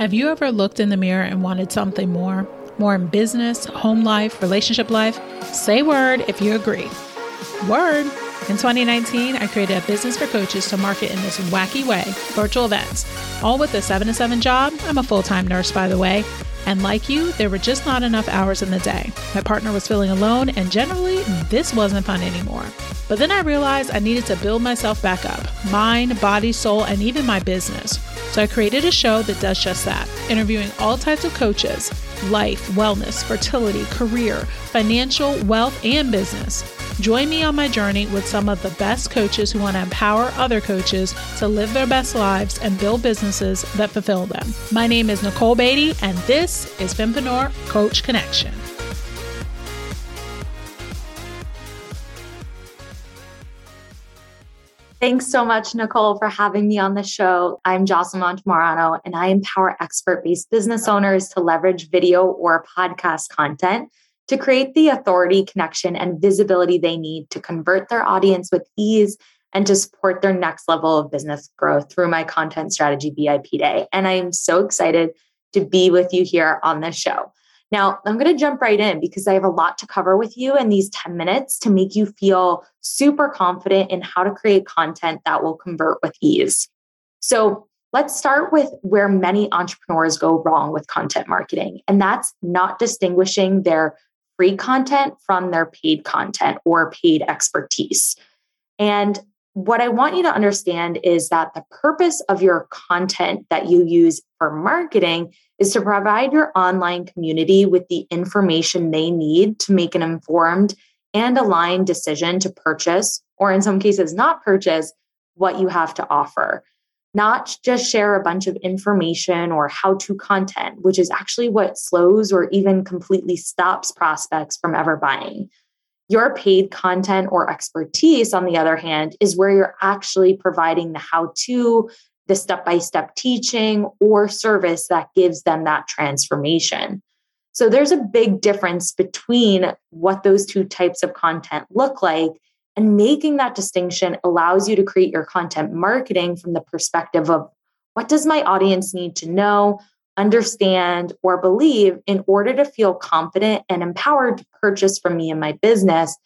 Have you ever looked in the mirror and wanted something more? More in business, home life, relationship life? Say word if you agree. Word. In 2019, I created a business for coaches to market in this wacky way virtual events. All with a 7 to 7 job. I'm a full time nurse, by the way. And like you, there were just not enough hours in the day. My partner was feeling alone, and generally, this wasn't fun anymore. But then I realized I needed to build myself back up mind, body, soul, and even my business. So I created a show that does just that, interviewing all types of coaches life, wellness, fertility, career, financial, wealth, and business. Join me on my journey with some of the best coaches who want to empower other coaches to live their best lives and build businesses that fulfill them. My name is Nicole Beatty, and this is Fempreneur Coach Connection. Thanks so much, Nicole, for having me on the show. I'm Jocelyn Montemarano, and I empower expert based business owners to leverage video or podcast content to create the authority, connection, and visibility they need to convert their audience with ease and to support their next level of business growth through my content strategy VIP day. And I am so excited to be with you here on this show. Now, I'm going to jump right in because I have a lot to cover with you in these 10 minutes to make you feel super confident in how to create content that will convert with ease. So, let's start with where many entrepreneurs go wrong with content marketing, and that's not distinguishing their free content from their paid content or paid expertise. And what I want you to understand is that the purpose of your content that you use for marketing is to provide your online community with the information they need to make an informed and aligned decision to purchase, or in some cases, not purchase what you have to offer. Not just share a bunch of information or how to content, which is actually what slows or even completely stops prospects from ever buying. Your paid content or expertise, on the other hand, is where you're actually providing the how to, the step by step teaching or service that gives them that transformation. So there's a big difference between what those two types of content look like. And making that distinction allows you to create your content marketing from the perspective of what does my audience need to know? understand, or believe in order to feel confident and empowered to purchase from me and my business,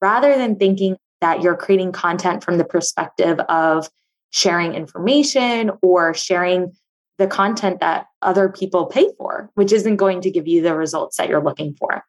rather than thinking that you're creating content from the perspective of sharing information or sharing the content that other people pay for, which isn't going to give you the results that you're looking for.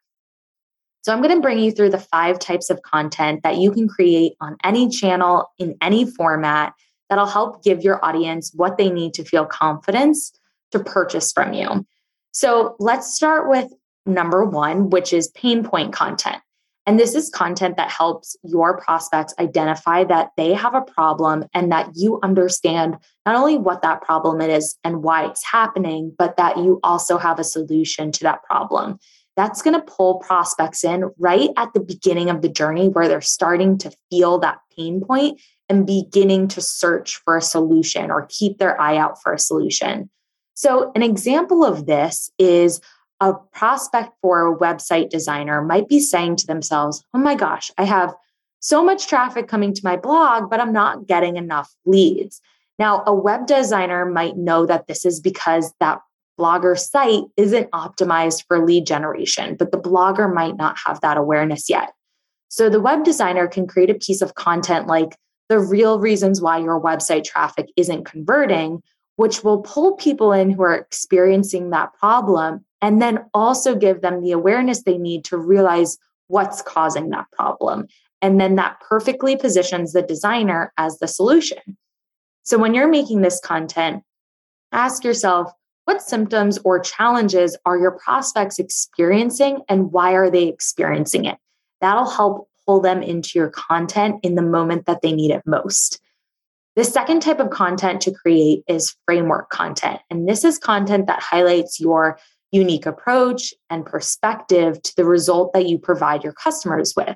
So, I'm going to bring you through the five types of content that you can create on any channel in any format that'll help give your audience what they need to feel confidence to purchase from you. So let's start with number one, which is pain point content. And this is content that helps your prospects identify that they have a problem and that you understand not only what that problem is and why it's happening, but that you also have a solution to that problem. That's going to pull prospects in right at the beginning of the journey where they're starting to feel that pain point and beginning to search for a solution or keep their eye out for a solution. So, an example of this is a prospect for a website designer might be saying to themselves, Oh my gosh, I have so much traffic coming to my blog, but I'm not getting enough leads. Now, a web designer might know that this is because that blogger site isn't optimized for lead generation, but the blogger might not have that awareness yet. So, the web designer can create a piece of content like the real reasons why your website traffic isn't converting which will pull people in who are experiencing that problem and then also give them the awareness they need to realize what's causing that problem. And then that perfectly positions the designer as the solution. So when you're making this content, ask yourself what symptoms or challenges are your prospects experiencing and why are they experiencing it? That'll help pull them into your content in the moment that they need it most. The second type of content to create is framework content. And this is content that highlights your unique approach and perspective to the result that you provide your customers with.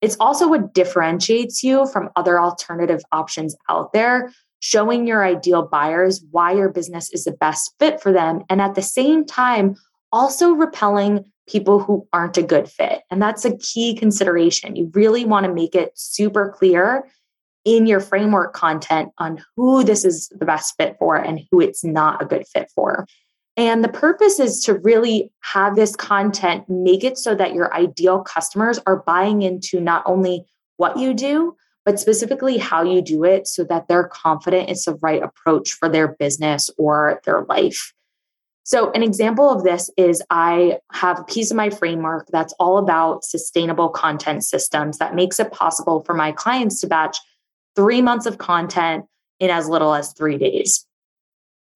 It's also what differentiates you from other alternative options out there, showing your ideal buyers why your business is the best fit for them. And at the same time, also repelling people who aren't a good fit. And that's a key consideration. You really want to make it super clear in your framework content on who this is the best fit for and who it's not a good fit for. And the purpose is to really have this content make it so that your ideal customers are buying into not only what you do, but specifically how you do it so that they're confident it's the right approach for their business or their life. So, an example of this is I have a piece of my framework that's all about sustainable content systems that makes it possible for my clients to batch three months of content in as little as three days.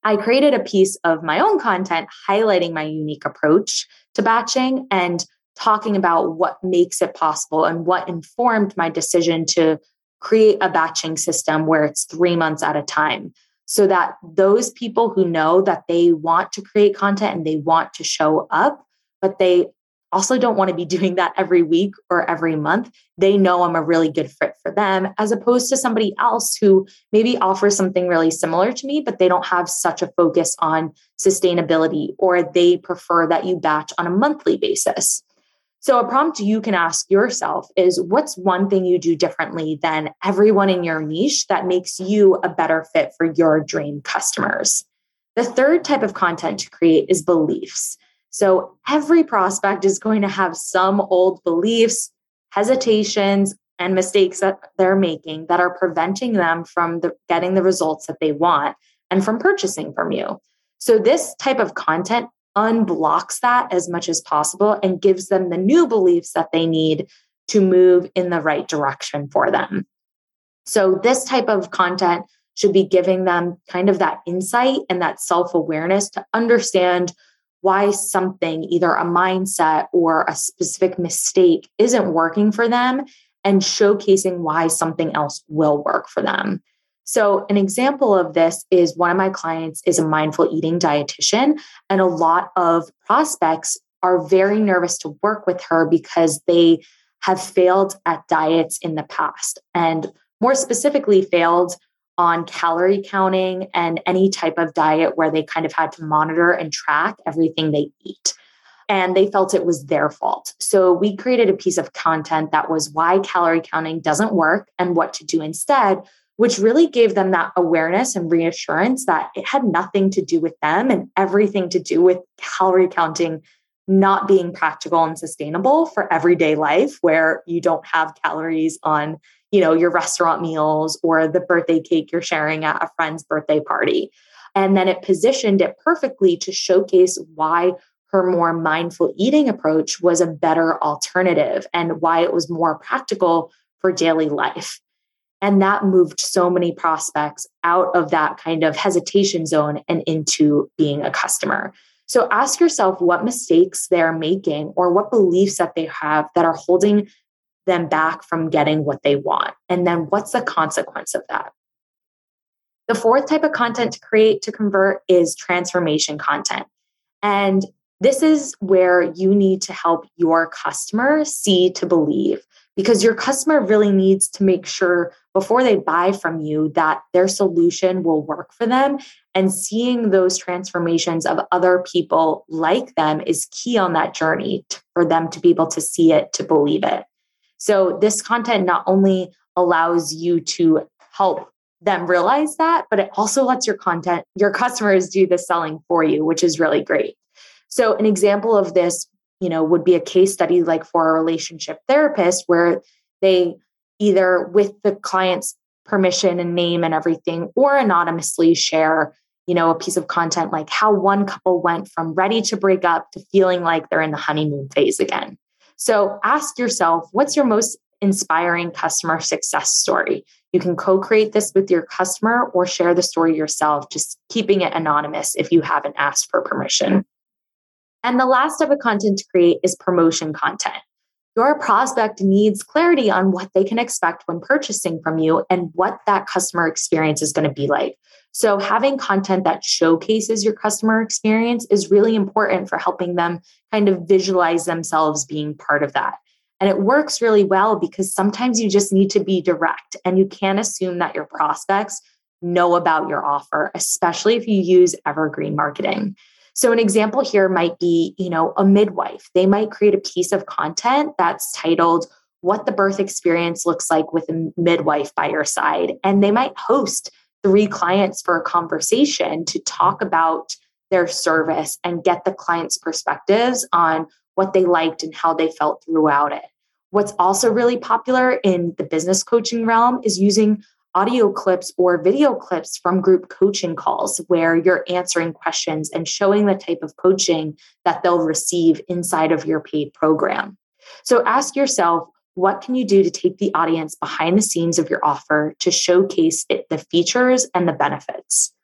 I created a piece of my own content highlighting my unique approach to batching and talking about what makes it possible and what informed my decision to create a batching system where it's three months at a time so that those people who know that they want to create content and they want to show up, but they also don't want to be doing that every week or every month, they know I'm a really good fit for them, as opposed to somebody else who maybe offers something really similar to me, but they don't have such a focus on sustainability or they prefer that you batch on a monthly basis. So, a prompt you can ask yourself is what's one thing you do differently than everyone in your niche that makes you a better fit for your dream customers? The third type of content to create is beliefs. So, every prospect is going to have some old beliefs, hesitations, and mistakes that they're making that are preventing them from the, getting the results that they want and from purchasing from you. So, this type of content unblocks that as much as possible and gives them the new beliefs that they need to move in the right direction for them. So, this type of content should be giving them kind of that insight and that self awareness to understand why something, either a mindset or a specific mistake, isn't working for them and showcasing why something else will work for them. So, an example of this is one of my clients is a mindful eating dietitian, and a lot of prospects are very nervous to work with her because they have failed at diets in the past and more specifically failed on calorie counting and any type of diet where they kind of had to monitor and track everything they eat. And they felt it was their fault. So we created a piece of content that was why calorie counting doesn't work and what to do instead, which really gave them that awareness and reassurance that it had nothing to do with them and everything to do with calorie counting not being practical and sustainable for everyday life where you don't have calories on you know your restaurant meals or the birthday cake you're sharing at a friend's birthday party. And then it positioned it perfectly to showcase why her more mindful eating approach was a better alternative and why it was more practical for daily life and that moved so many prospects out of that kind of hesitation zone and into being a customer. So ask yourself what mistakes they're making or what beliefs that they have that are holding them back from getting what they want. And then what's the consequence of that? The fourth type of content to create to convert is transformation content. And this is where you need to help your customer see to believe because your customer really needs to make sure before they buy from you that their solution will work for them. And seeing those transformations of other people like them is key on that journey for them to be able to see it, to believe it. So, this content not only allows you to help them realize that, but it also lets your content, your customers do the selling for you, which is really great. So, an example of this you know would be a case study like for a relationship therapist where they either with the client's permission and name and everything or anonymously share you know a piece of content like how one couple went from ready to break up to feeling like they're in the honeymoon phase again. So ask yourself what's your most inspiring customer success story? You can co-create this with your customer or share the story yourself just keeping it anonymous if you haven't asked for permission. And the last type of content to create is promotion content. Your prospect needs clarity on what they can expect when purchasing from you and what that customer experience is going to be like. So, having content that showcases your customer experience is really important for helping them kind of visualize themselves being part of that. And it works really well because sometimes you just need to be direct and you can't assume that your prospects know about your offer, especially if you use evergreen marketing. So an example here might be, you know, a midwife. They might create a piece of content that's titled what the birth experience looks like with a midwife by your side and they might host three clients for a conversation to talk about their service and get the client's perspectives on what they liked and how they felt throughout it. What's also really popular in the business coaching realm is using audio clips or video clips from group coaching calls where you're answering questions and showing the type of coaching that they'll receive inside of your paid program. So ask yourself, what can you do to take the audience behind the scenes of your offer to showcase it, the features and the benefits?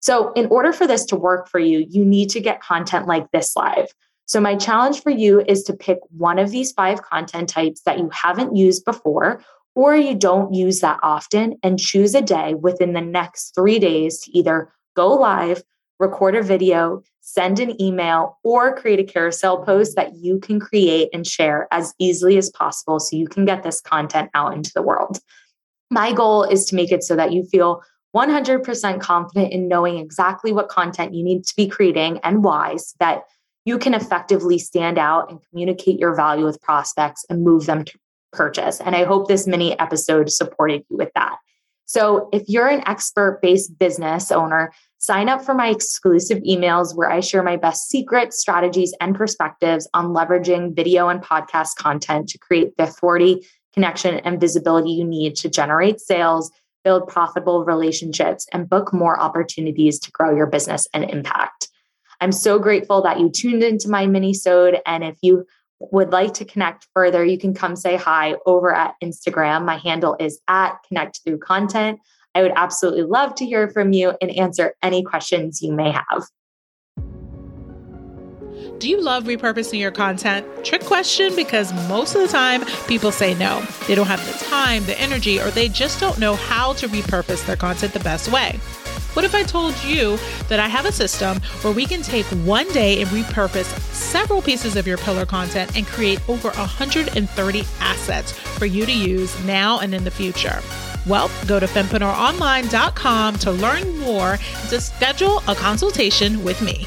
So, in order for this to work for you, you need to get content like this live. So, my challenge for you is to pick one of these five content types that you haven't used before or you don't use that often and choose a day within the next three days to either go live, record a video, send an email, or create a carousel post that you can create and share as easily as possible so you can get this content out into the world. My goal is to make it so that you feel 100% confident in knowing exactly what content you need to be creating and why, so that you can effectively stand out and communicate your value with prospects and move them to purchase. And I hope this mini episode supported you with that. So, if you're an expert based business owner, sign up for my exclusive emails where I share my best secrets, strategies, and perspectives on leveraging video and podcast content to create the authority, connection, and visibility you need to generate sales build profitable relationships, and book more opportunities to grow your business and impact. I'm so grateful that you tuned into my mini-sode. And if you would like to connect further, you can come say hi over at Instagram. My handle is at connect through content. I would absolutely love to hear from you and answer any questions you may have. Do you love repurposing your content? Trick question because most of the time people say no. They don't have the time, the energy, or they just don't know how to repurpose their content the best way. What if I told you that I have a system where we can take one day and repurpose several pieces of your pillar content and create over 130 assets for you to use now and in the future? Well, go to fempreneuronline.com to learn more and to schedule a consultation with me.